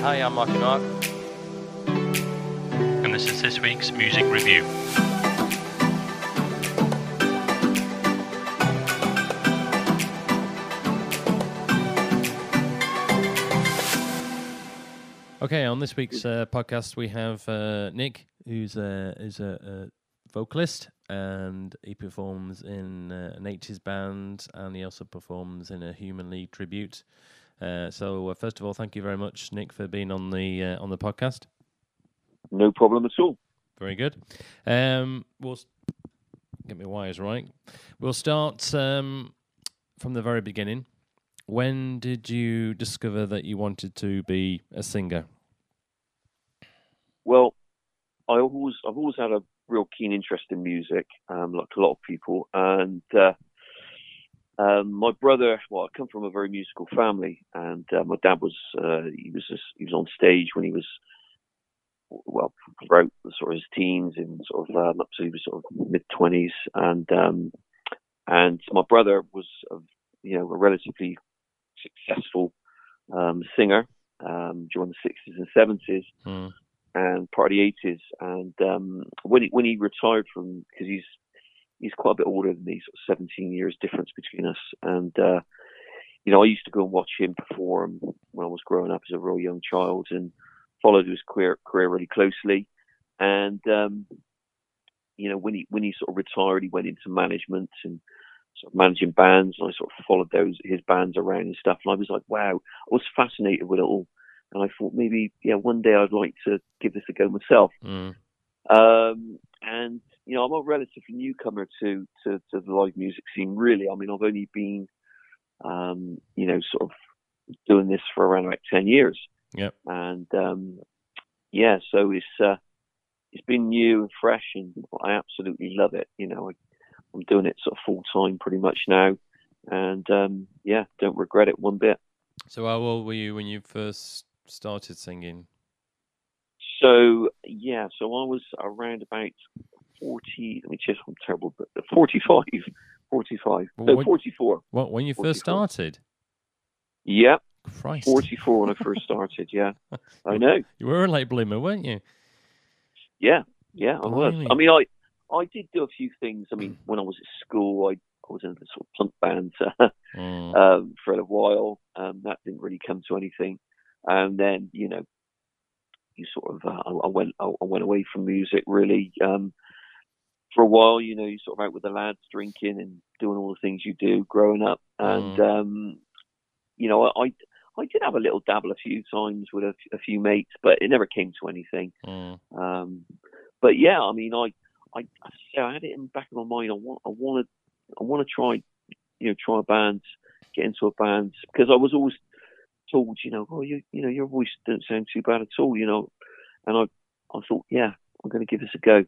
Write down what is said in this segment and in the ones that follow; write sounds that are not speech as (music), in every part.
Hi, I'm Marky Mark. And this is this week's music review. Okay, on this week's uh, podcast, we have uh, Nick, who's a, is a, a vocalist and he performs in uh, an 80s band and he also performs in a Human League tribute. Uh, so, uh, first of all, thank you very much, Nick, for being on the uh, on the podcast. No problem at all. Very good. Um, we'll get my wires right. We'll start um, from the very beginning. When did you discover that you wanted to be a singer? Well, I always I've always had a real keen interest in music, um, like a lot of people, and uh, um, my brother. Well, I come from a very musical family, and uh, my dad was uh, he was just, he was on stage when he was well throughout the sort of his teens and sort of um, up to he was sort of mid twenties, and um, and my brother was uh, you know a relatively successful um, singer um, during the sixties and seventies Hmm. and part of the eighties. And um, when he when he retired from because he's he's quite a bit older than me, sort of seventeen years difference between us. And uh, you know, I used to go and watch him perform when I was growing up as a real young child, and followed his career career really closely. And um, you know, when he when he sort of retired, he went into management and sort of managing bands, and I sort of followed those his bands around and stuff. And I was like, wow, I was fascinated with it all. And I thought maybe, yeah, one day I'd like to give this a go myself. Mm. Um, and you know, I'm a relatively newcomer to, to to the live music scene. Really, I mean, I've only been, um, you know, sort of doing this for around about ten years. Yep. And um, yeah, so it's uh, it's been new and fresh, and I absolutely love it. You know, I, I'm doing it sort of full time pretty much now, and um, yeah, don't regret it one bit. So, how old were you when you first started singing? So yeah, so I was around about forty. Let me check. I'm terrible, but 45, 45, Well, no, when- forty-four. What when you first started? Yeah, Christ, forty-four when I first (laughs) started. Yeah, I know. you were a late bloomer, weren't you? Yeah, yeah, I was. I mean, I I did do a few things. I mean, when I was at school, I I was in the sort of punk band (laughs) Mm. um, for a while. Um, that didn't really come to anything, and then you know, you sort of uh, I, I went I, I went away from music really um, for a while. You know, you sort of out with the lads drinking and doing all the things you do growing up, and um, you know, I. I did have a little dabble a few times with a, a few mates, but it never came to anything. Mm. Um, but yeah, I mean, I, I, I had it in the back of my mind. I want, I want to, I want to try, you know, try a band, get into a band because I was always told, you know, oh, you, you know, your voice don't sound too bad at all, you know, and I, I thought, yeah, I'm going to give this a go.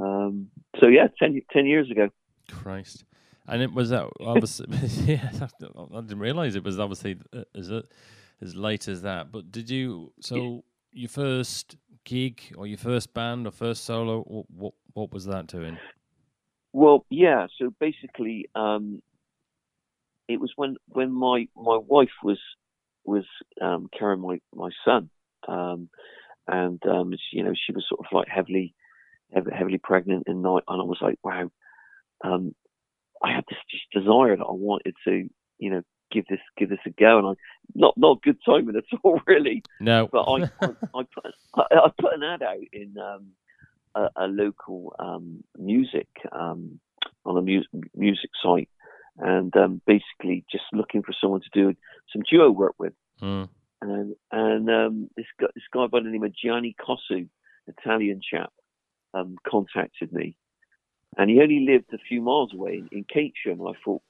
Um, so yeah, 10, 10 years ago. Christ. And it was that obviously, (laughs) yeah. (laughs) I didn't realize it was obviously uh, as uh, as late as that. But did you? So your first gig or your first band or first solo? What what, what was that doing? Well, yeah. So basically, um, it was when when my my wife was was um, carrying my my son, um, and um, she, you know she was sort of like heavily heavily, heavily pregnant and night, and I was like, wow. Um, I had this just desire that I wanted to, you know, give this give this a go, and I not not good timing at all, (laughs) really. No, But I I, (laughs) I put I, I put an ad out in um, a, a local um, music um, on a mu- music site, and um, basically just looking for someone to do some duo work with. Mm. And and um, this guy this guy by the name of Gianni Cosu, Italian chap, um, contacted me, and he only lived a few miles away in, in. And I thought,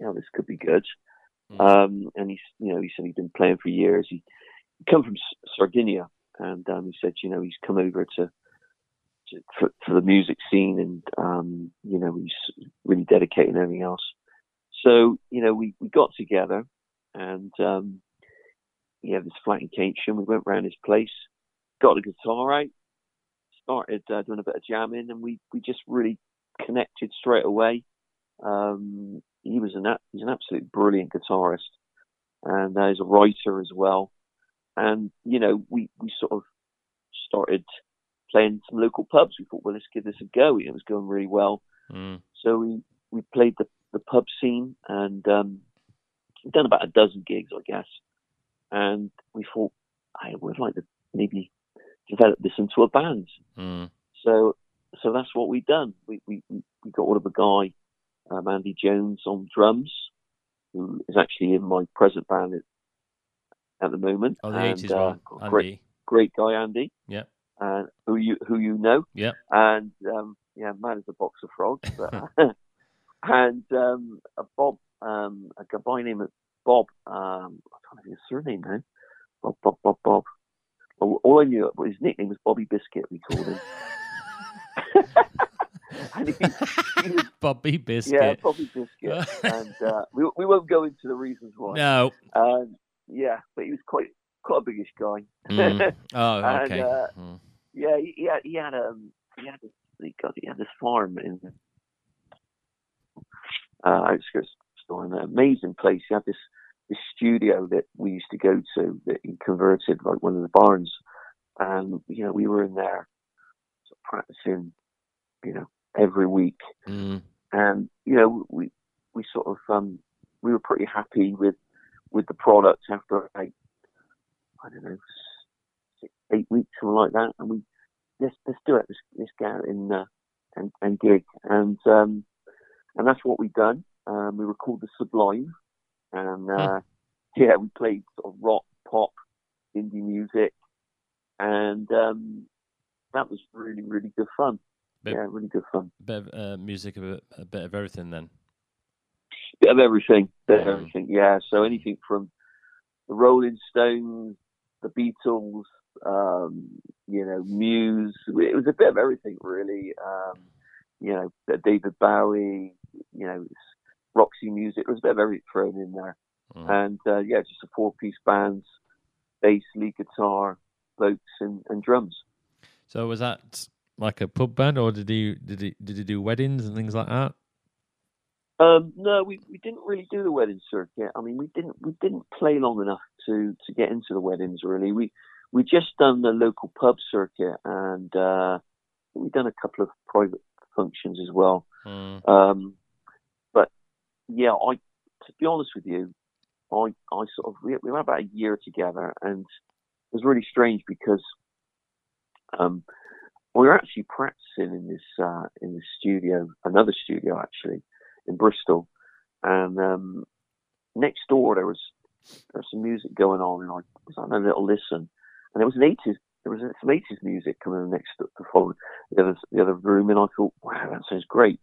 yeah, this could be good. Mm. Um, and he's, you know, he said he'd been playing for years. He, he come from S- Sardinia, and um, he said, you know, he's come over to, to for, for the music scene, and um, you know, he's really dedicated and everything else. So, you know, we, we got together, and um, he had this flat in Catesham. We went round his place, got the guitar out, started uh, doing a bit of jamming, and we, we just really connected straight away. Um, he was an he's an absolute brilliant guitarist, and uh, he's a writer as well. and you know, we we sort of started playing some local pubs. We thought, well, let's give this a go. It was going really well, Mm. so we we played the the pub scene and um, done about a dozen gigs, I guess. And we thought, I would like to maybe develop this into a band. Mm. So so that's what we've done. We we we got hold of a guy, um, Andy Jones on drums, who is actually in my present band at, at the moment. Oh, the And, eighties uh, one, Great, Andy. great guy, Andy. Yeah. Uh, who you who you know. Yeah. And um, yeah, man is a box of frogs. (laughs) But, (laughs) and um, a Bob, um, a guy named Bob. Um, I can't of his surname now. Bob, Bob, Bob, Bob. All I knew, but his nickname was Bobby Biscuit. We called him. (laughs) and he, he was, Bobby Biscuit. yeah, Bobby Biscuit. (laughs) and uh, we we won't go into the reasons why. no. Um, yeah, but he was quite quite a biggish guy. Mm. (laughs) Oh, And, okay. uh, Mm. Yeah, he, he had he had um he had this he, he had this farm in uh, outskirts of an amazing place. He had this this studio that we used to go to that he converted like one of the barns, and you know we were in there sort of practicing, you know, every week, Mm. and you know we we sort of um we were pretty happy with with the product after like I don't know six, eight weeks something like that, and we let's let's do it. Let's, let's go out and uh, and and gig. And um and that's what we've done. Um, we recorded the Sublime, and uh, yeah, we played sort of rock, pop, indie music, and um, that was really really good fun. Bit- yeah, really good fun. Bit of uh, music, a bit, a bit of everything then. bit of everything, bit of Mm. everything. Yeah, so anything from the Rolling Stones, the Beatles, um, you know, Muse. It was a bit of everything, really. Um, you know, David Bowie. You know, Roxy Music. There was a bit of everything thrown in there, Mm. and uh, yeah, just a four-piece band, bass, lead guitar, vocals, and, and drums. So was that like a pub band, or did you did he did he do weddings and things like that? Um, no, we, we didn't really do the wedding circuit. I mean, we didn't we didn't play long enough to, to get into the weddings. Really, we we just done the local pub circuit, and uh, we've done a couple of private functions as well. Mm. Um, yeah, I to be honest with you, I I sort of we, we were about a year together, and it was really strange because um, we were actually practicing in this uh, in this studio, another studio actually in Bristol, and um, next door there was there was some music going on, and I was on a little listen, and there was an eighties there was some eighties music coming next to the following the other the other room, and I thought, wow, that sounds great.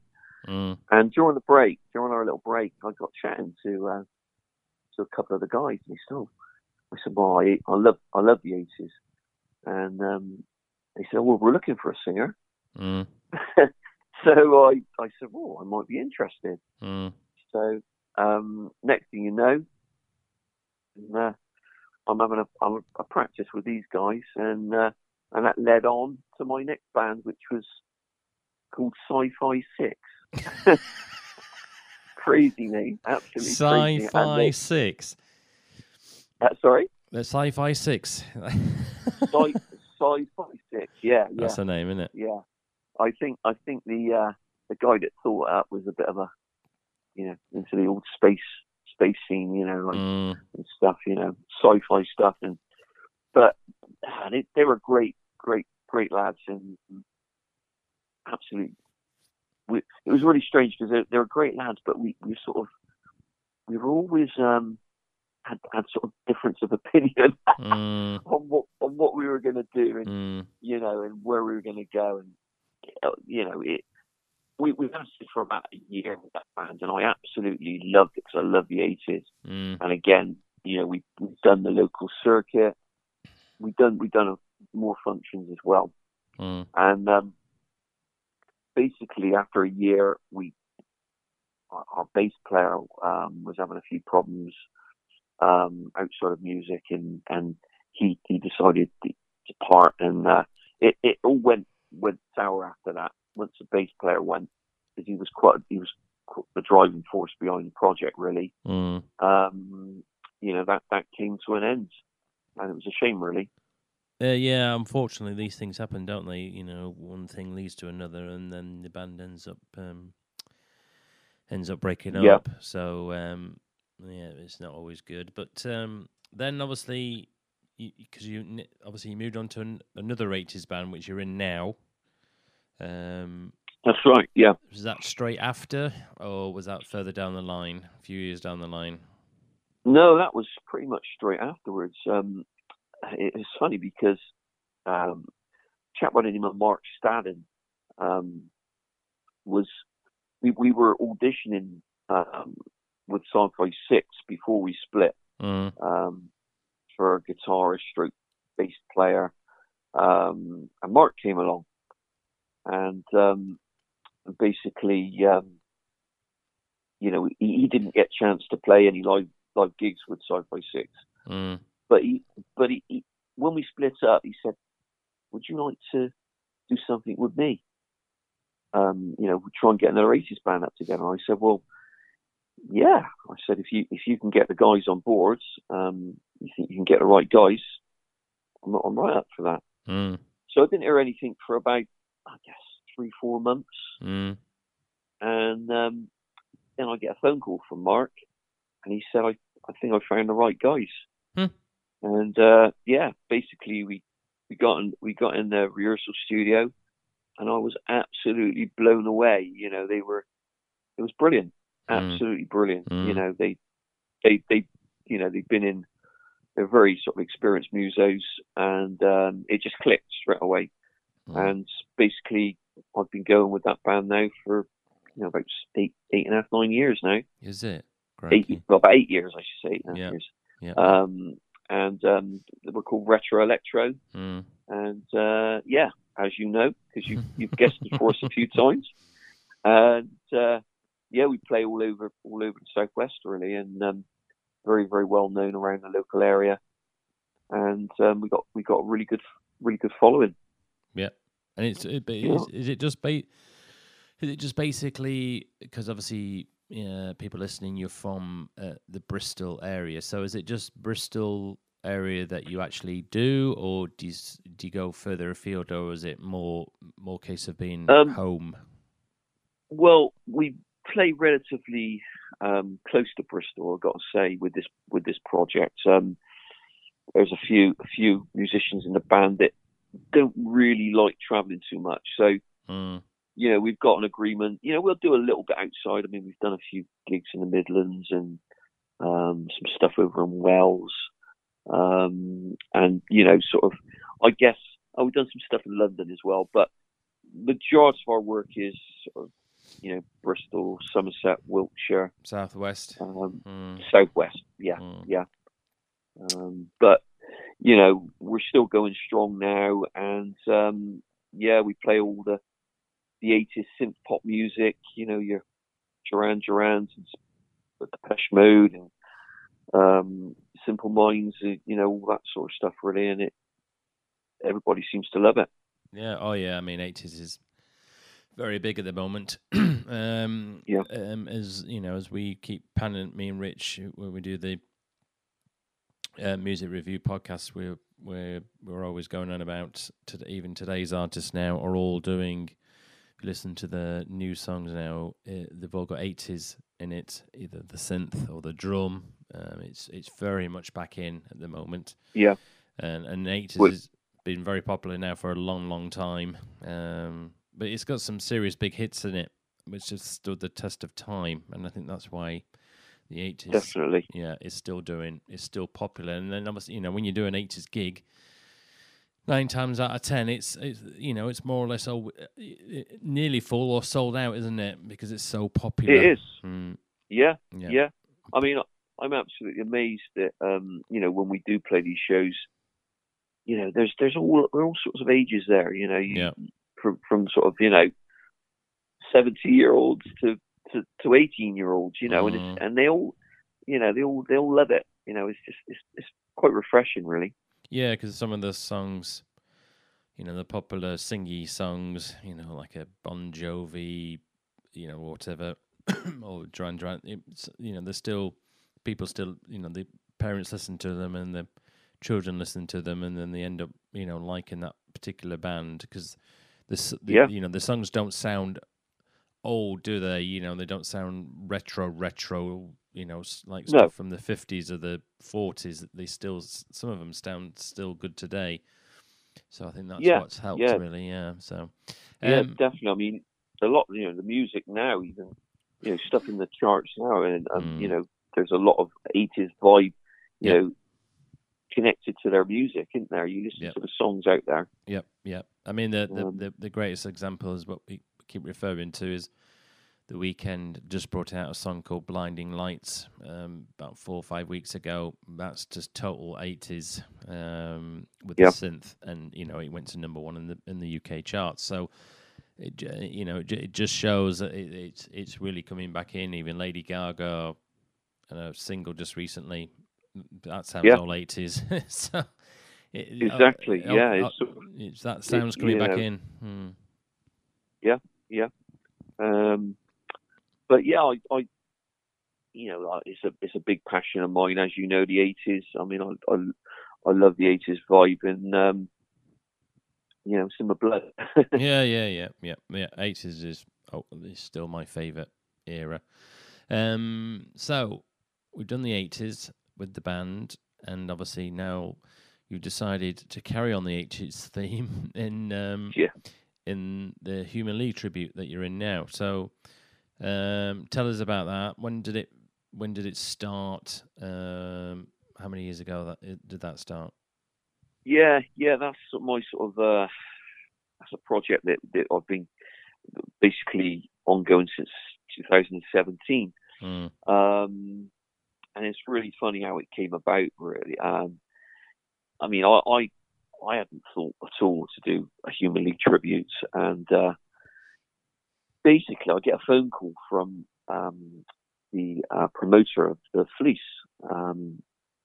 Mm. And during the break, during our little break, I got chatting to uh, to a couple of the guys, and said, oh, I said, well, I, I love I love the eighties, and um, they said, well, we're looking for a singer. Mm. (laughs) so I I said, well, I might be interested. Mm. So um, next thing you know, uh, I'm having a, I'm a practice with these guys, and uh, and that led on to my next band, which was called Sci-Fi Six. (laughs) crazy name, absolutely crazy. Sci-fi they- six. uh, sorry, The sci-fi six. (laughs) Sci Sci-Fi Six. Yeah, yeah, That's the name, isn't it? yeah. I think I think the uh, the guy that thought it up was a bit of a, you know, into the old space space scene, you know, like Mm. and stuff, you know, sci-fi stuff, and but they, they were great, great, great lads, and absolutely, we, it was really strange because they're, they were great lads, but we, we sort of we've always um had had sort of difference of opinion (laughs) Mm. on what on what we were going to do, and Mm. you know, and where we were going to go, and uh, you know, it. We we lasted for about a year with that band, and I absolutely loved it because I love the eighties. Mm. And again, you know, we, we've done the local circuit. We've done we've done more functions as well. Mm. And um, basically, after a year, we our, bass player um, was having a few problems um, outside of music, and and he he decided to, to part, and uh, it it all went went sour after that. Once the bass player went, because he was quite he was qu- the driving force behind the project, really Mm. um, you know that that came to an end. and it was a shame, really. Uh, yeah, unfortunately, these things happen, don't they? You know, one thing leads to another, and then the band ends up um, ends up breaking Yeah. up. So um, yeah, it's not always good. But um, then obviously, because you, n obviously you moved on to an, another eighties band, which you're in now. Um, That's right. Yeah. was that straight after, or was that further down the line, a few years down the line? No, that was pretty much straight afterwards. Um, it's funny because um, a chap by the name of Mark Stadden um, was we, we were auditioning um, with Sci-Fi Six before we split Mm. um, for a guitarist, stroke bass player, um, and Mark came along, and um, basically, um, you know, he, he didn't get a chance to play any live live gigs with Sci-Fi Six, Mm. But he, but he, he, when we split up, he said, "Would you like to do something with me? Um, you know, try and get another 80s band up together." I said, "Well." Yeah, I said if you if you can get the guys on board, um, you think you can get the right guys, I'm, I'm right up for that. Mm. So I didn't hear anything for about, I guess, three four months, Mm. and um, then I get a phone call from Mark, and he said, "I I think I found the right guys." And uh, yeah, basically we we got in we got in the rehearsal studio, and I was absolutely blown away. You know, they were it was brilliant, Mm. absolutely brilliant. Mm. You know, they they they you know they've been in they're very sort of experienced musos, and um, it just clicked straight away. Mm. And basically, I've been going with that band now for you know about eight eight and a half nine years now. Is it? Eight well about eight years I should say eight and a half Yeah. years. Yeah. Um, and um, we're called Retro Electro, Mm. and uh, yeah, as you know, because you (laughs) you've guessed it for us a few times, and uh, yeah, we play all over all over the southwest really, and um, very very well known around the local area, and um, we got we got a really good really good following. Yeah, and it's it, but Yeah. is, is it just ba- is it just basically because obviously uh, people listening you're from uh, the Bristol area, so is it just Bristol area that you actually do, or do you, do you go further afield, or is it more more case of being Um, home? Well, we play relatively um, close to Bristol. I've got to say with this with this project. Um, there's a few a few musicians in the band that don't really like travelling too much. So Mm. You know we've got an agreement. You know we'll do a little bit outside. I mean we've done a few gigs in the Midlands and um, some stuff over in Wales, um, and you know sort of I guess oh we've done some stuff in London as well. But the majority of our work is sort of you know Bristol, Somerset, Wiltshire, Southwest. um, Mm. Southwest. Yeah, Mm. yeah. Um, but you know, we're still going strong now, and um, yeah, we play all the the eighties synth pop music. You know, your Duran Duran's and the Depeche Mode and um, Simple Minds. uh, You know, all that sort of stuff, really, and it everybody seems to love it. Yeah. Oh, yeah. I mean, eighties is very big at the moment. (clears throat) um, Yeah. Um, as you know, as we keep panning, me and Rich, when we do the uh, music review podcast, we're we're we're always going on about to even today's artists now are all doing. Listen to the new songs now, uh, they've all got eighties in it, either the synth or the drum. Um, it's it's very much back in at the moment Yeah, and and eighties Well- has been very popular now for a long, long time. Um, but it's got some serious big hits in it, which has stood the test of time, and I think that's why the eighties, definitely. yeah, is still doing, is still popular. And then obviously, you know, when you do an eighties gig. Nine times out of ten, it's, it's you know it's more or less all, nearly full or sold out, isn't it? Because it's so popular. It is. Mm, Yeah, yeah. yeah. I mean, I'm absolutely amazed that um, you know when we do play these shows, you know, there's there's all there all sorts of ages there. You know, you, Yeah. from from sort of you know, seventy year olds to to to eighteen year olds. You know, and Mhm. it's, and they all, you know, they all they all love it. You know, it's just it's it's quite refreshing, really. Yeah, because some of the songs, you know, the popular singy songs, you know, like a Bon Jovi, you know, whatever, (coughs) or Duran Duran, you know, there's still people still, you know, the parents listen to them and the children listen to them, and then they end up, you know, liking that particular band because this, the, Yeah. you know, the songs don't sound old, do they? You know, they don't sound retro, retro. You know, like No. stuff from the fifties or the forties. They still, some of them sound still good today. So I think that's Yeah, what's helped, yeah. really. Yeah. So, Yeah, um, definitely. I mean, a lot. You know, the music now, even you know, stuff in the charts now, and um, Mm. you know, there's a lot of '80s vibe. You Yeah. know, connected to their music, isn't there? You listen Yep. to the songs out there. Yep, yep. I mean, the the, Um, the, the greatest example is what we keep referring to is the Weeknd just brought out a song called "Blinding Lights" um, about four or five weeks ago. That's just total eighties um, with Yep. the synth, and you know it went to number one in the in the UK charts. So. It, you know, it, just shows that it, it's it's really coming back in. Even Lady Gaga, and a single just recently, that sounds Yeah. all eighties. (laughs) so, it, Exactly, oh, yeah, oh, it's that sounds coming you back in. Hmm. Um, but yeah, I, I, you know, it's a it's a big passion of mine, as you know, the '80s. I mean, I I, I love the '80s vibe, and um, you know, it's in my blood. (laughs) yeah, yeah, yeah, yeah, yeah. Eighties is oh, is still my favorite era. Um, so we've done the eighties with the band, and obviously now you've decided to carry on the eighties (laughs) theme in um, Yeah. In the Human League tribute that you're in now. So, um, tell us about that. When did it? When did it start? Um, how many years ago that did that start? Yeah, yeah, that's my sort of uh, that's a project that, that I've been basically ongoing since 2017, Mm, um, and it's really funny how it came about. Really, um, I mean, I, I I hadn't thought at all to do a Human League tribute, and uh, basically, I get a phone call from um, the uh, promoter of the Fleece, um,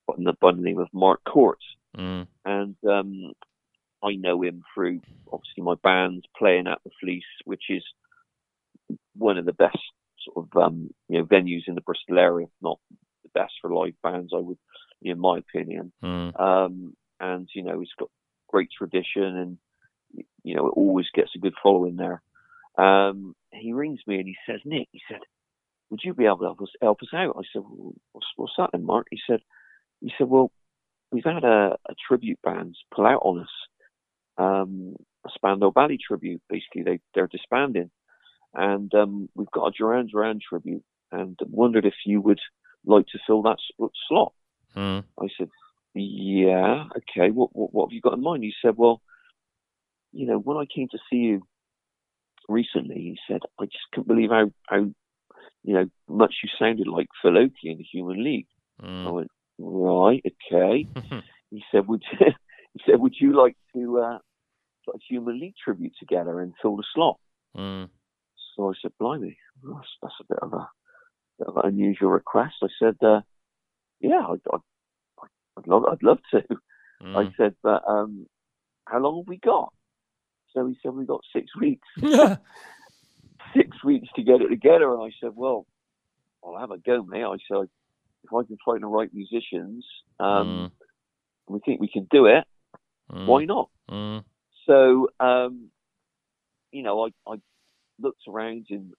by the, by the name of Mark Court mm, and um, I know him through obviously my band playing at the Fleece, which is one of the best sort of um, you know venues in the Bristol area, if not the best for live bands. I would, in my opinion. mm, Um, and you know, it's got great tradition, and you know, it always gets a good following there. Um, he rings me and he says, Nick, he said, would you be able to help us, help us out? I said, well, what's, what's that then, Mark? He said, he said, well, we've had a, a tribute band pull out on us, um, a Spandau Ballet tribute. Basically, they they're disbanding, and um, we've got a Duran Duran tribute, and wondered if you would like to fill that slot. mm, I said, yeah, okay. What, what what have you got in mind? He said, well, you know, when I came to see you recently, he said, I just couldn't believe how how you know much you sounded like Phil in the Human League. I mm. went, right, okay. (laughs) He said, would (laughs) he said, would you like to uh, put a Human League tribute together and fill the slot? mm, So I said, blimey, that's, that's a bit of a bit of an unusual request. I said, uh, yeah, I'd, I'd, I'd love, I'd love to. (laughs) I mm. said, but um, how long have we got? So he said, we got six weeks. (laughs) Six weeks to get it together. And I said, well, I'll have a go, mate. I said, if I can find the right musicians, um, and we think we can do it, Mm, why not? mm, So, um, you know, I, I looked around and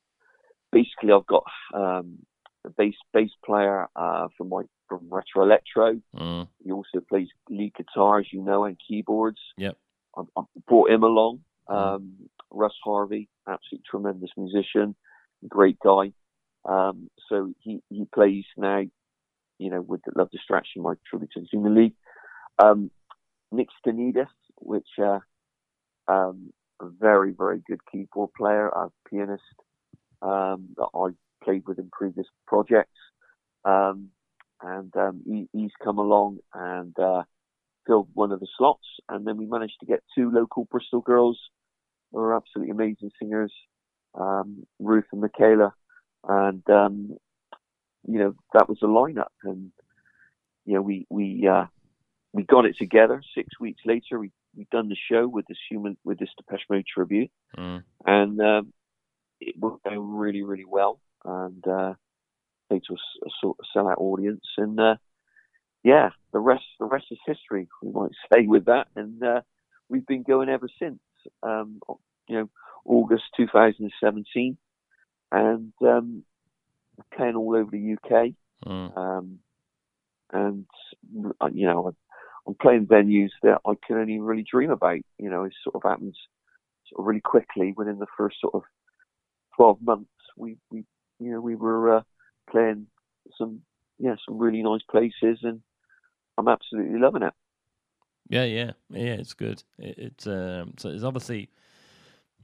basically I've got um, a bass bass player uh, from my from Retro Electro. mm. He also plays lead guitar, as you know, and keyboards. Yep. I, I brought him along. Mm. Um, Russ Harvey, absolutely tremendous musician, great guy. Um, so he, he plays now, you know, with the Love Distraction, my tribute to the Human League. Um, Nick Stanidis, which uh, um, a very, very good keyboard player, a pianist um, that I played with in previous projects. Um, and um, he, he's come along and uh, filled one of the slots. And then we managed to get two local Bristol girls who are absolutely amazing singers, um, Ruth and Michaela. And, um, you know, that was the lineup. And, you know, we, we, uh, we got it together. Six weeks later, we we done the show with this human with this Depeche Mode tribute, Mm. and um, it worked out really really well, and uh, played to a, a sort of sellout audience, and uh, yeah, the rest the rest is history. We might (laughs) say with that, and uh, we've been going ever since. Um, you know, August 2017, and um, playing all over the UK. Mm. Um, and uh, you know, I'm playing venues that I can only really dream about. You know, it sort of happens sort of really quickly. Within the first sort of 12 months, we we you know we were uh, playing some yeah some really nice places, and I'm absolutely loving it. Yeah, yeah, yeah. It's good. It, it's um, so it's obviously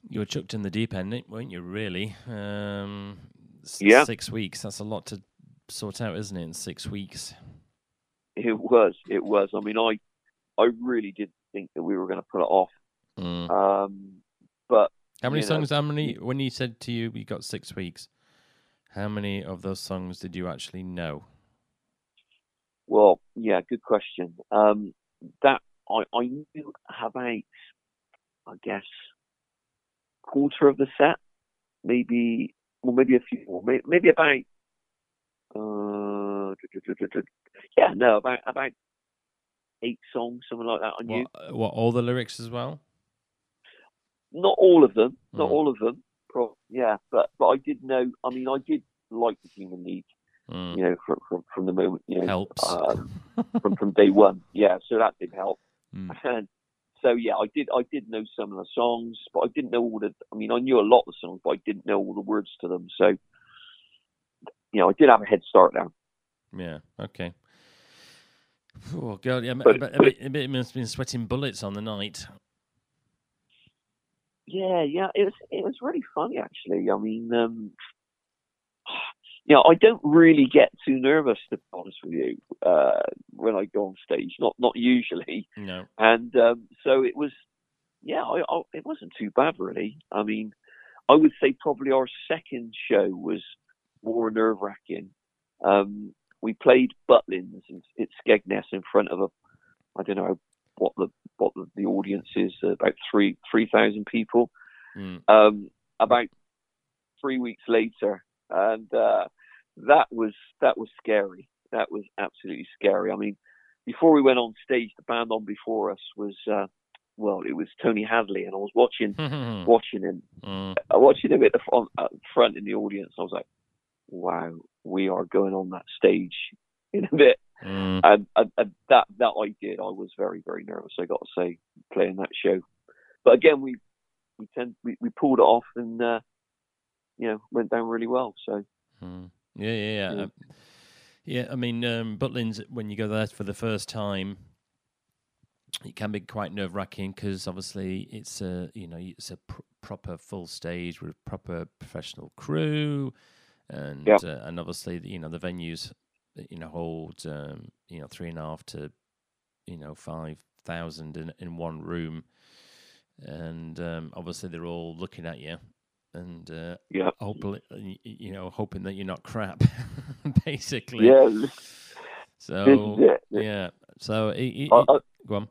you were chucked in the deep end, weren't you? Really? Um, Yeah. Six weeks. That's a lot to sort out, isn't it? In six weeks. It was, it was. I mean, I I really did think that we were going to pull it off, Mm. um, but How many you know, songs? How many? When you said to you, you got six weeks. How many of those songs did you actually know? Well, yeah, good question. Um, that I, I knew about, I guess, quarter of the set, maybe, well, maybe a few more, maybe, maybe about, uh, yeah, no, about about eight songs, something like that. I knew What, what? All the lyrics as well? not all of them, not Mm. all of them, yeah, but but I did know. I mean, I did like the Human League, Mm. you know, from from, from the moment, you know, Helps. um, (laughs) from from day one. Yeah, so that did help. Mm. (laughs) And so yeah, I did I did know some of the songs, but I didn't know all the. I mean, I knew a lot of the songs, but I didn't know all the words to them. So you know, I did have a head start there. Yeah. Okay. Oh God! Yeah, I But- but bet, I it must have been sweating bullets on the night. Yeah, yeah, it was it was really funny actually. I mean, um, (sighs) you know, I don't really get too nervous to be honest with you uh, when I go on stage. Not not usually. No. And um, so it was, yeah, I, I, it wasn't too bad really. I mean, I would say probably our second show was more nerve wracking. Um, we played Butlins in, at Skegness in front of a, I don't know what the what the, the audience is, uh, about three three thousand people. Mm. Um, about three weeks later, and uh, that was that was scary. That was absolutely scary. I mean, before we went on stage, the band on before us was uh, well, it was Tony Hadley, and I was watching (laughs) Mm. watching him, Mm. uh, watching him at the front, at the front in the audience. I was like, wow, we are going on that stage in a bit. Mm. And, and, and that that I did. I was very very nervous. I got to say, playing that show. But again, we we tend we, we pulled it off and uh, you know went down really well. So Mm. Yeah, yeah, yeah. Yeah. Um, yeah, I mean, um, Butlins, when you go there for the first time, it can be quite nerve wracking because obviously it's a, you know, it's a pr- proper full stage with proper professional crew, and Yep. uh, and obviously you know the venues, you know, hold um, you know three and a half to, you know, five thousand in in one room, and um, obviously they're all looking at you, and uh, yeah, hopefully, y- you know, hoping that you're not crap, (laughs) basically. yeah, So it. yeah. So it, it, I, I, go on.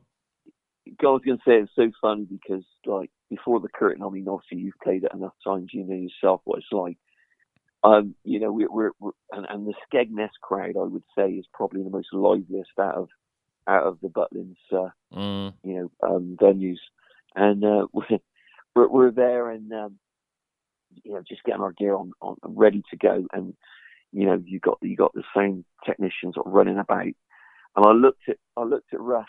I was going to say it's so funny because like before the curtain, I mean, obviously you've played it enough times, you know yourself what it's like. Um, you know, we're, we're, we're and, and the Skegness crowd, I would say, is probably the most liveliest out of out of the Butlins, uh, Mm, you know, um, venues, and uh, (laughs) we're, we're we're there and um, you know just getting our gear on, on ready to go, and you know you got you got the same technicians sort of running about, and I looked at I looked at Russ.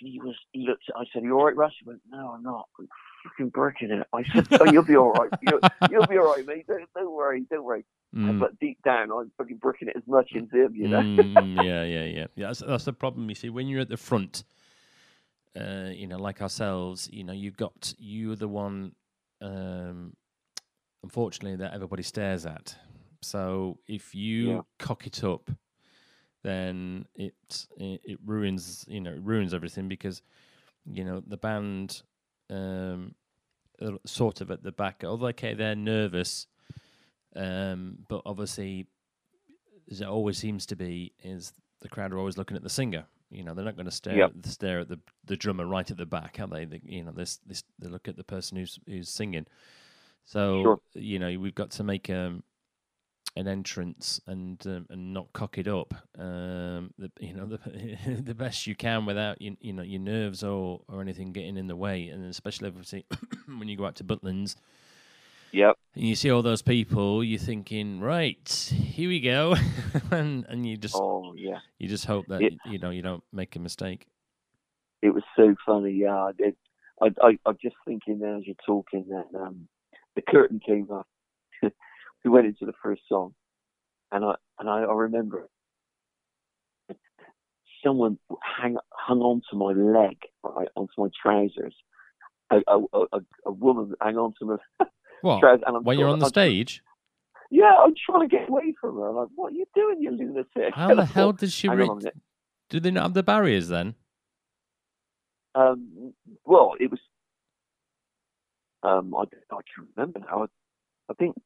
He was he looked at I said, "You all right, Russ?" He went, "No, I'm not. I'm fucking bricking it." I said, "Oh, you'll be all right. (laughs) You'll, you'll be all right, mate. Don't, don't worry, don't worry." mm, But deep down, I'm fucking breaking it as much as him, you know. mm, yeah, yeah, yeah. Yeah, that's, that's the problem. You see, when you're at the front, uh, you know, like ourselves, you know, you've got you're the one, um, unfortunately, that everybody stares at. So if you Yeah. cock it up, then it, it ruins you know it ruins everything because you know the band um sort of at the back although okay they're nervous um but obviously as it always seems to be is the crowd are always looking at the singer you know they're not going to stare Yep. at, stare at the the drummer right at the back are they they you know this this they look at the person who's who's singing so Sure. you know we've got to make um an entrance and um, and not cock it up, um, the, you know, (laughs) the the best you can without you, you know your nerves or or anything getting in the way, and especially obviously (coughs) when you go out to Butlins. Yep. And you see all those people, you're thinking, right, here we go, (laughs) and and you just Oh yeah. you just hope that It- you know you don't make a mistake. It was so funny. Yeah. I I I'm just thinking now as you're talking that um the curtain came up. We went into the first song, and I and I, I remember someone hang hung on to my leg, right, onto my trousers. A, a, a, a woman hang on to my (laughs) What? trousers, and I'm When you're on the I'm- stage, Yeah, I'm trying to get away from her. I'm like, what are you doing, you lunatic? how the (laughs) hell did she reach? Do they not have the barriers then? Um, well, it was. Um, I, I can't remember now. I, I think.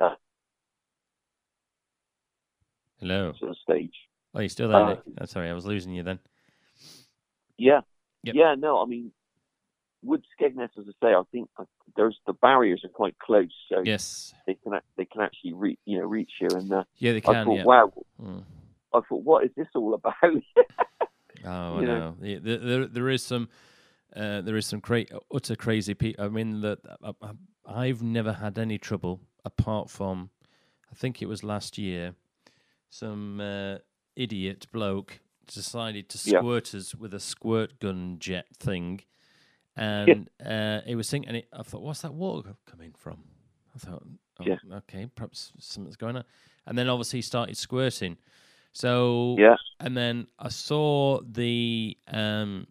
Uh, Hello. stage. Oh, you're still there? Uh, Nick? Oh, sorry, I was losing you then. Yeah. Yep. Yeah. No, I mean, with Skegness, as I say, I think uh, there's the barriers are quite close, so Yes. they can they can actually reach you know reach you. And uh, Yeah, they can. I thought, Yeah. wow. Mm. I thought, what is this all about? (laughs) Oh, I you know. Yeah, there, there, there is some, uh, there is some cra- utter crazy people. I mean, that I, I- I've never had any trouble apart from, I think it was last year, some uh, idiot bloke decided to Yeah. squirt us with a squirt gun jet thing, and uh, it was thinking. And it, I thought, what's that water coming from? I thought, oh, Yeah. okay, perhaps something's going on. And then obviously he started squirting. So yeah. and then I saw the um,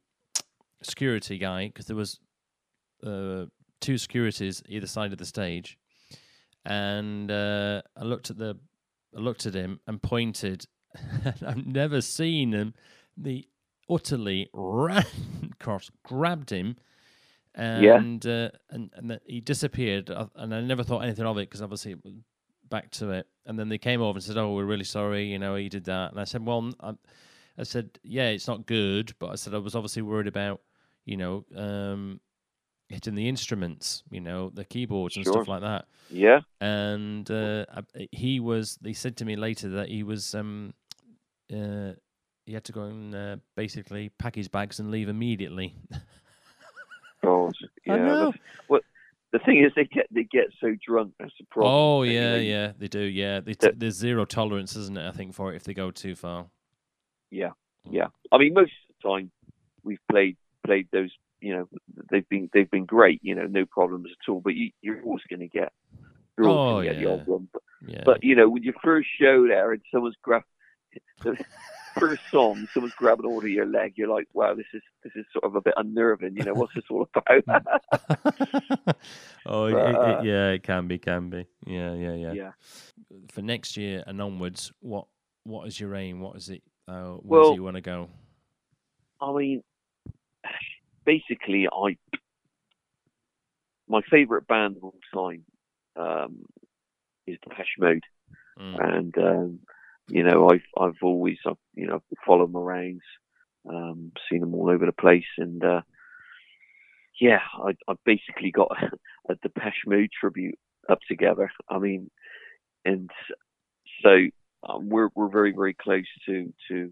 security guy because there was uh, two securities either side of the stage, and uh, I looked at the I looked at him and pointed. (laughs) I've never seen him. The utterly ran across, (laughs) grabbed him, Yeah. and uh, and and he disappeared. And I never thought anything of it because obviously it was back to it. And then they came over and said, "Oh, we're really sorry. You know, he did that." And I said, "Well, I, I said, yeah, it's not good, but I said I was obviously worried about, you know, um, hitting the instruments, you know, the keyboards and Sure. stuff like that." Yeah. And uh, he was. They said to me later that he was. Um, uh, he had to go and uh, basically pack his bags and leave immediately. (laughs) God. Yeah. I know. the thing is, they get they get so drunk. That's the problem. Oh yeah, they- yeah, they do. Yeah, they t- there's zero tolerance, isn't it? I think for it if they go too far. Yeah, Mm. yeah. I mean, most of the time we've played played those. You know, they've been they've been great. You know, no problems at all. But you, you're always going to get you're always Oh, going to get the yeah. odd one. But, Yeah. but you know, when your first show there and someone's grab the first song, someone's grabbing hold of your leg, you're like, wow, this is this is sort of a bit unnerving. You know, what's this all about? (laughs) oh, But, it, uh, yeah, it can be, can be. Yeah, yeah, yeah. yeah. For next year and onwards, what what is your aim? What is it? Uh, where Well- do you want to go? I mean, basically, I my favourite band of all time um, is Depeche Mode, Mm. and um, you know, I've I've always I've, you know followed them around, um, seen them all over the place, and uh, yeah, I I basically got (laughs) a, Depeche Mode tribute up together. I mean, and so um, we're we're very very close to to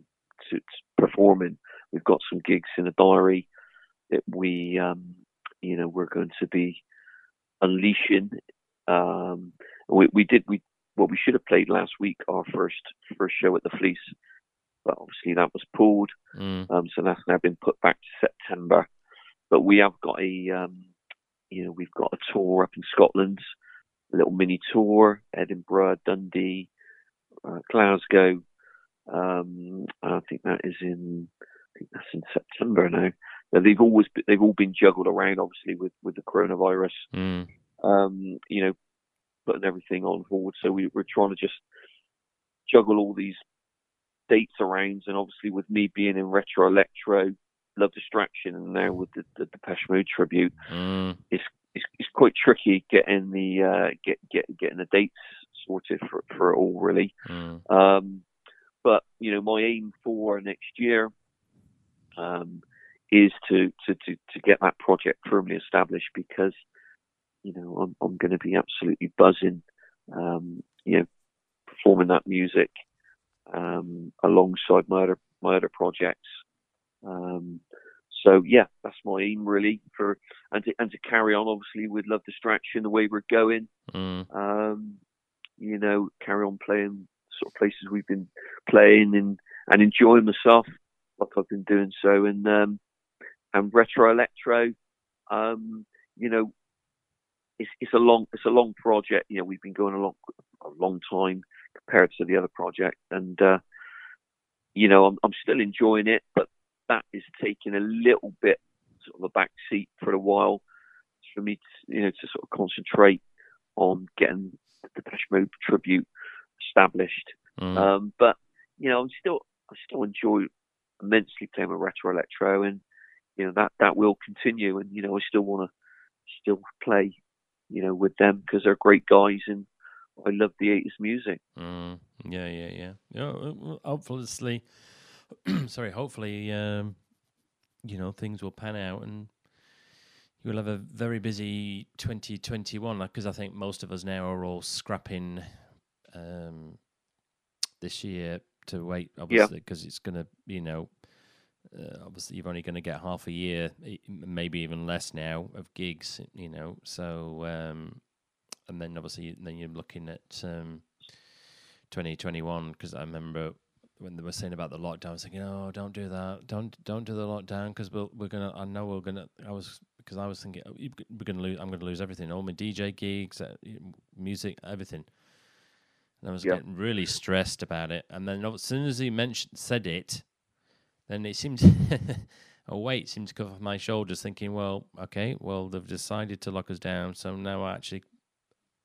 to, to performing. We've got some gigs in the diary that we um, you know we're going to be unleashing. Um, we we did we well we should have played last week our first first show at the Fleece, but obviously that was pulled. Mm. Um, so that's now been put back to September. But we have got a, um, you know, we've got a tour up in Scotland, a little mini tour, Edinburgh, Dundee, uh, Glasgow. Um, I think that is in, I think that's in September now. Now, they've always, been, they've all been juggled around, obviously, with with the coronavirus. Mm. Um, you know, putting everything on hold. So we, we're trying to just juggle all these dates around, and obviously with me being in retro electro, love distraction, and now with the, the Depeche Mode tribute, Mm. it's, it's quite tricky getting the uh, get get getting the dates sorted for for it all really. Mm. Um, but you know, my aim for next year um, is to, to to to get that project firmly established because you know I'm I'm going to be absolutely buzzing um, you know, performing that music um, alongside my other my other projects. Um, so yeah, that's my aim really for and to and to carry on obviously with Love Distraction the way we're going. Mm. Um, you know, carry on playing sort of places we've been playing and and enjoying myself like I've been doing so and um, and retro electro. Um, you know, it's it's a long it's a long project. You know, we've been going a long a long time compared to the other project, and uh, you know, I'm I'm still enjoying it, but that is taking a little bit sort of a back seat for a while for me to you know to sort of concentrate on getting the Depeche Mode tribute established. Mm. Um, but you know, I'm still I still enjoy immensely playing with retro electro, and you know that that will continue. And you know, I still want to still play, you know, with them because they're great guys, and I love the '80s music. Mm. Yeah, yeah, yeah. Yeah, well, hopefully, (clears throat) sorry, hopefully, um, you know, things will pan out and you'll have a very busy 2021 because I think most of us now are all scrapping um, this year to wait, obviously, because it's going to, you know, uh, obviously you're only going to get half a year, maybe even less now of gigs, you know. So, um, and then obviously then you're looking at um, 2021 because I remember when they were saying about the lockdown, I was thinking, oh, don't do that, don't don't do the lockdown because we'll, we're gonna. I know we're gonna. I was because I was thinking oh, we're gonna lose. I'm gonna lose everything, all my DJ gigs, uh, music, everything. And I was Yeah. getting really stressed about it. And then as soon as he mentioned said it, then it seemed (laughs) a weight seemed to come off my shoulders, thinking, well, okay, well they've decided to lock us down, so now I actually,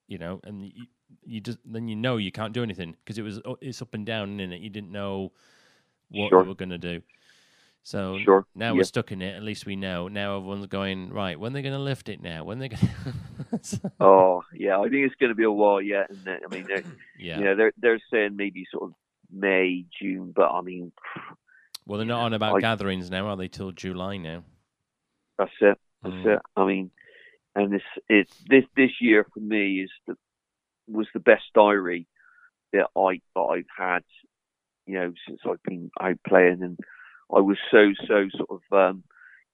you know, and you, you just then you know you can't do anything because it was uh, it's up and down in it. You didn't know what Sure. they were going to do. So Sure. now Yeah. we're stuck in it. At least we know. Now everyone's going right. When they're going to lift it now? When they're going? (laughs) to... Oh yeah, I think it's going to be a while yet. And I mean, (coughs) they're, yeah. you know, they're they're saying maybe sort of May, June, but I mean, Well, they're not on about I- gatherings now, are they? Till July now. that's it. That's Mm. it. I mean, and this it this this year for me is the was the best diary that I that I've had, you know, since I've been out playing, and I was so so sort of um,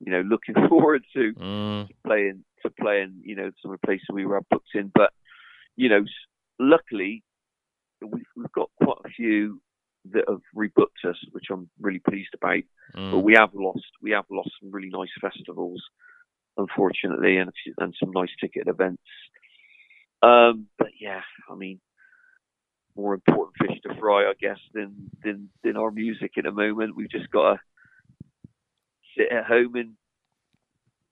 you know looking (laughs) forward to Mm, playing to playing, you know, some of the places we were booked in. But you know, luckily we've, we've got quite a few that have rebooked us, which I'm really pleased about. But mm. we have lost we have lost some really nice festivals, unfortunately, and and some nice ticket events. Um, but yeah, I mean, more important fish to fry, I guess, than than than our music at the moment. We've just got to sit at home and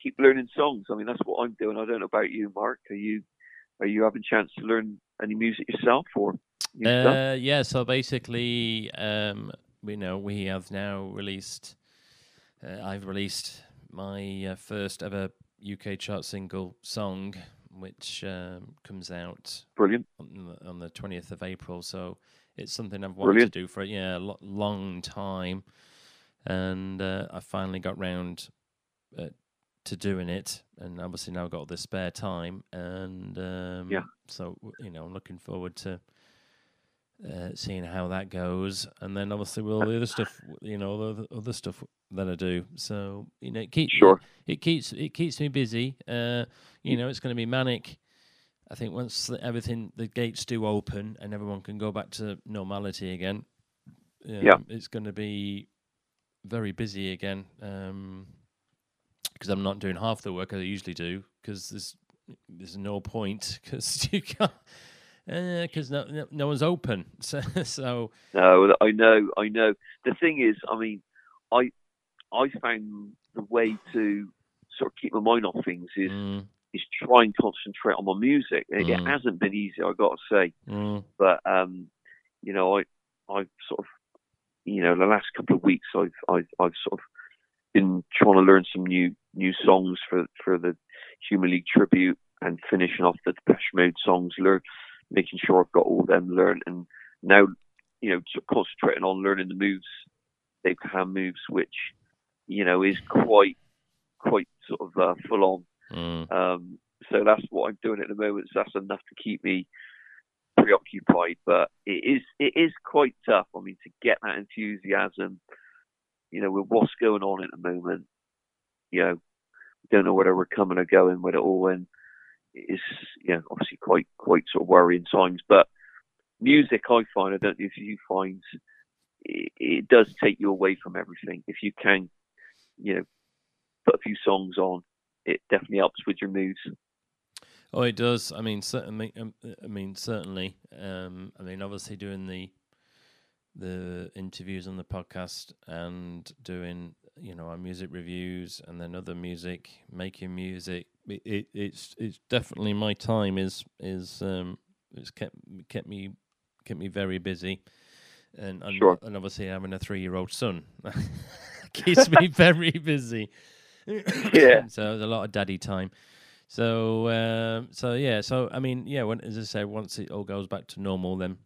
keep learning songs. I mean, that's what I'm doing. I don't know about you, Mark. Are you are you having a chance to learn any music yourself or? Uh, yeah, so basically, um, we know we have now released. Uh, I've released my uh, first ever UK chart single song, which um, comes out Brilliant. on the, on the 20th of April. So it's something I've wanted Brilliant. to do for yeah a lo- long time, and uh, I finally got round uh, to doing it. And obviously now I've got all the spare time, and um, Yeah. so you know I'm looking forward to. Uh, seeing how that goes, and then obviously with all the other stuff, you know, all the other- stuff that I do. So you know, it keeps Sure. it keeps it keeps me busy. Uh, you know, it's going to be manic. I think once the- everything the gates do open and everyone can go back to normality again, um, Yeah. it's going to be very busy again. Because I'm not doing half the work I usually do because there's there's no point (laughs) because you can't because no, no no one's open. (laughs) So so No, I know, I know. The thing is, I mean, I I found the way to sort of keep my mind off things is mm, is try and concentrate on my music. It, it Mm. hasn't been easy, I got to say, mm, but um, you know, I I've sort of, you know, the last couple of weeks, I've I've I've sort of been trying to learn some new new songs for for the Human League tribute and finishing off the Depeche Mode songs, learn making sure I've got all them learned, and now you know, concentrating on learning the moves, Dave Gahan moves, which you know is quite quite sort of uh, full on. mm, Um, so that's what I'm doing at the moment. So that's enough to keep me preoccupied. But it is it is quite tough. I mean, to get that enthusiasm, you know, with what's going on at the moment, you know, don't know whether we're coming or going with it all, and it's yeah, obviously quite quite sort of worrying times. But music, I find, I don't know if you find, it, it does take you away from everything. If you can, you know, put a few songs on, it definitely helps with your moods. Oh, it does. I mean, certainly. Um, I mean, certainly. Um, I mean, obviously, doing the the interviews on the podcast and doing you know our music reviews and then other music, making music. It, it it's it's definitely my time is is um it's kept kept me kept me very busy, and and, Sure. and obviously having a three year old son (laughs) keeps me (laughs) very busy. Yeah. (clears throat) so there's a lot of daddy time. So um, so yeah, so I mean, yeah, when as I say, once it all goes back to normal, then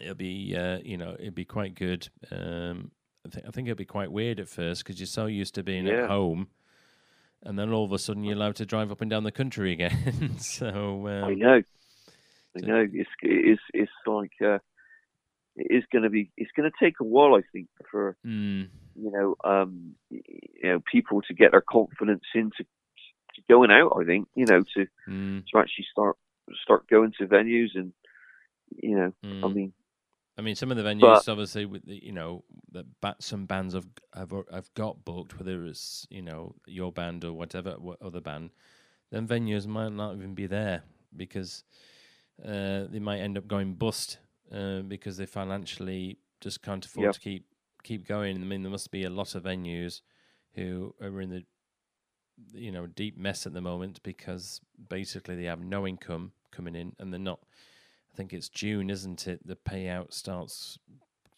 it'll be uh, you know it'll be quite good. Um, I think I think it'll be quite weird at first because you're so used to being Yeah. at home, and then all of a sudden you're allowed to drive up and down the country (laughs) again. so I um, know, I know. It's it's it's like uh, it is going to be. It's going to take a while, I think, for mm, you know, um, you know, people to get their confidence into to going out. I think you know to mm, to actually start start going to venues and you know, I mm. mean, I mean, some of the venues, But- obviously, with the, you know, that some bands have have have got booked, whether it's you know your band or whatever what other band, then venues might not even be there because uh, they might end up going bust uh, because they financially just can't afford Yep. to keep keep going. I mean, there must be a lot of venues who are in the you know deep mess at the moment because basically they have no income coming in and they're not. I think it's June, isn't it? The payout starts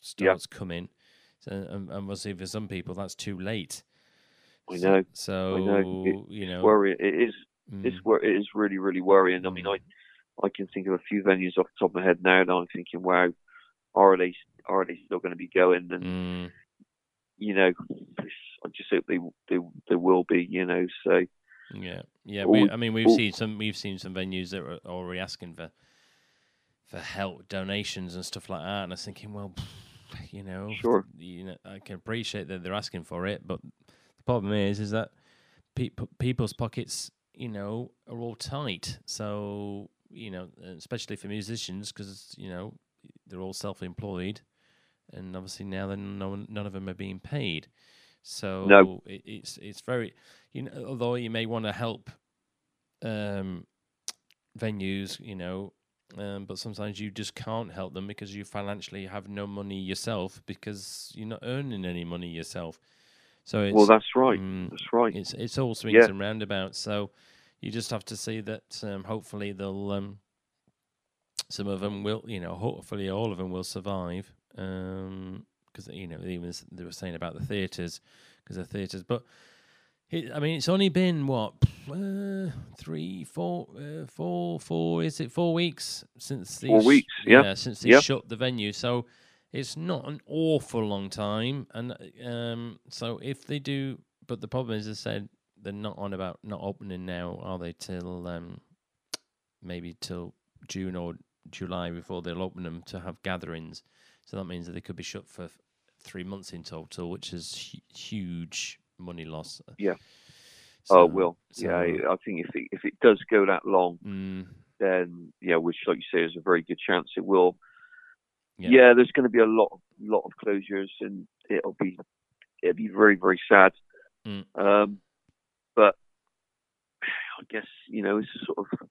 starts coming. So, and, and obviously for some people that's too late. So- know. So, know. It- you know, worry. It is. mm, It's wor- It is really, really worrying. I mean, Mm. I I can think of a few venues off the top of my head now that I'm thinking, wow, are they are they still going to be going? And mm, you know, I just hope they they they will be. You know, so yeah, yeah. All We, we- I mean, we've all- seen some. We've seen some venues that are already asking for for help, donations, and stuff like that. And I was thinking, well, you know, Sure. you know, I can appreciate that they're asking for it, but the problem is, is that peop people's pockets, you know, are all tight. So you know, especially for musicians, because you know they're all self-employed, and obviously now then no one, none of them are being paid. So it, it's it's very, you know, although you may want to help um, venues, you know, um, but sometimes you just can't help them because you financially have no money yourself because you're not earning any money yourself. So it's well, that's right. mm, That's right. it's it's all swings Yeah. and roundabouts. So you just have to see that um, hopefully they'll um, some of them will, you know, hopefully all of them will survive. Because you know, even they were saying about the theatres, because the theatres, but. It, I mean, it's only been what uh, three, four, uh, four, four. Is it four weeks since they Four weeks, yeah, since they yeah. shut the venue. So it's not an awful long time, and um, so if they do, but the problem is, as I said, they're not on about not opening now, are they? Till um, maybe till June or July before they'll open them to have gatherings. So that means that they could be shut for three months in total, which is hu- huge money loss. Yeah. So, oh, well, yeah. I think if it, if it does go that long, mm, then yeah, which like you say is a very good chance it will. Yeah. Yeah, there's going to be a lot, lot of closures, and it'll be, it'll be very, very sad. Mm. Um, but I guess you know it's sort of,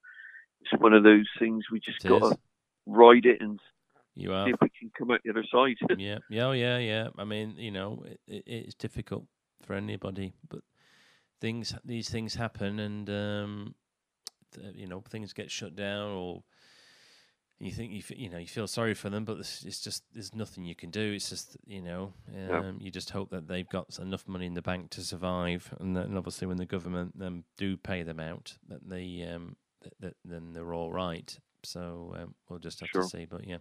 it's one of those things we just got to ride it and you see if we can come out the other side. (laughs) yeah, yeah, oh, yeah, yeah. I mean, you know, it, it, it's difficult for anybody, but things, these things happen, and um, th- you know, things get shut down, or you think you, f- you know, you feel sorry for them, but it's, it's just there's nothing you can do. It's just you know, um, you just hope that they've got enough money in the bank to survive, and then obviously when the government um, do pay them out, that they um, that, that then they're all right. So um, we'll just have Sure. to see, but yeah.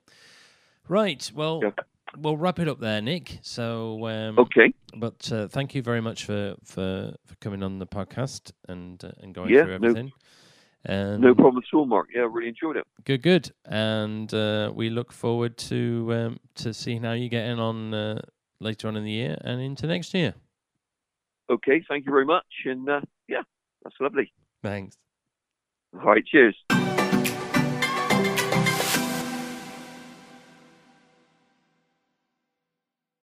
Right. Well, Yeah. We'll wrap it up there, Nick. So, um, okay, but uh, thank you very much for, for, for coming on the podcast and uh, and going Yeah, through no- everything. And No problem at all, Mark. Yeah, I really enjoyed it. Good, good. And uh, we look forward to um, to seeing how you get in on uh, later on in the year and into next year. Okay, thank you very much. And uh, yeah, that's lovely. Thanks. All right, cheers.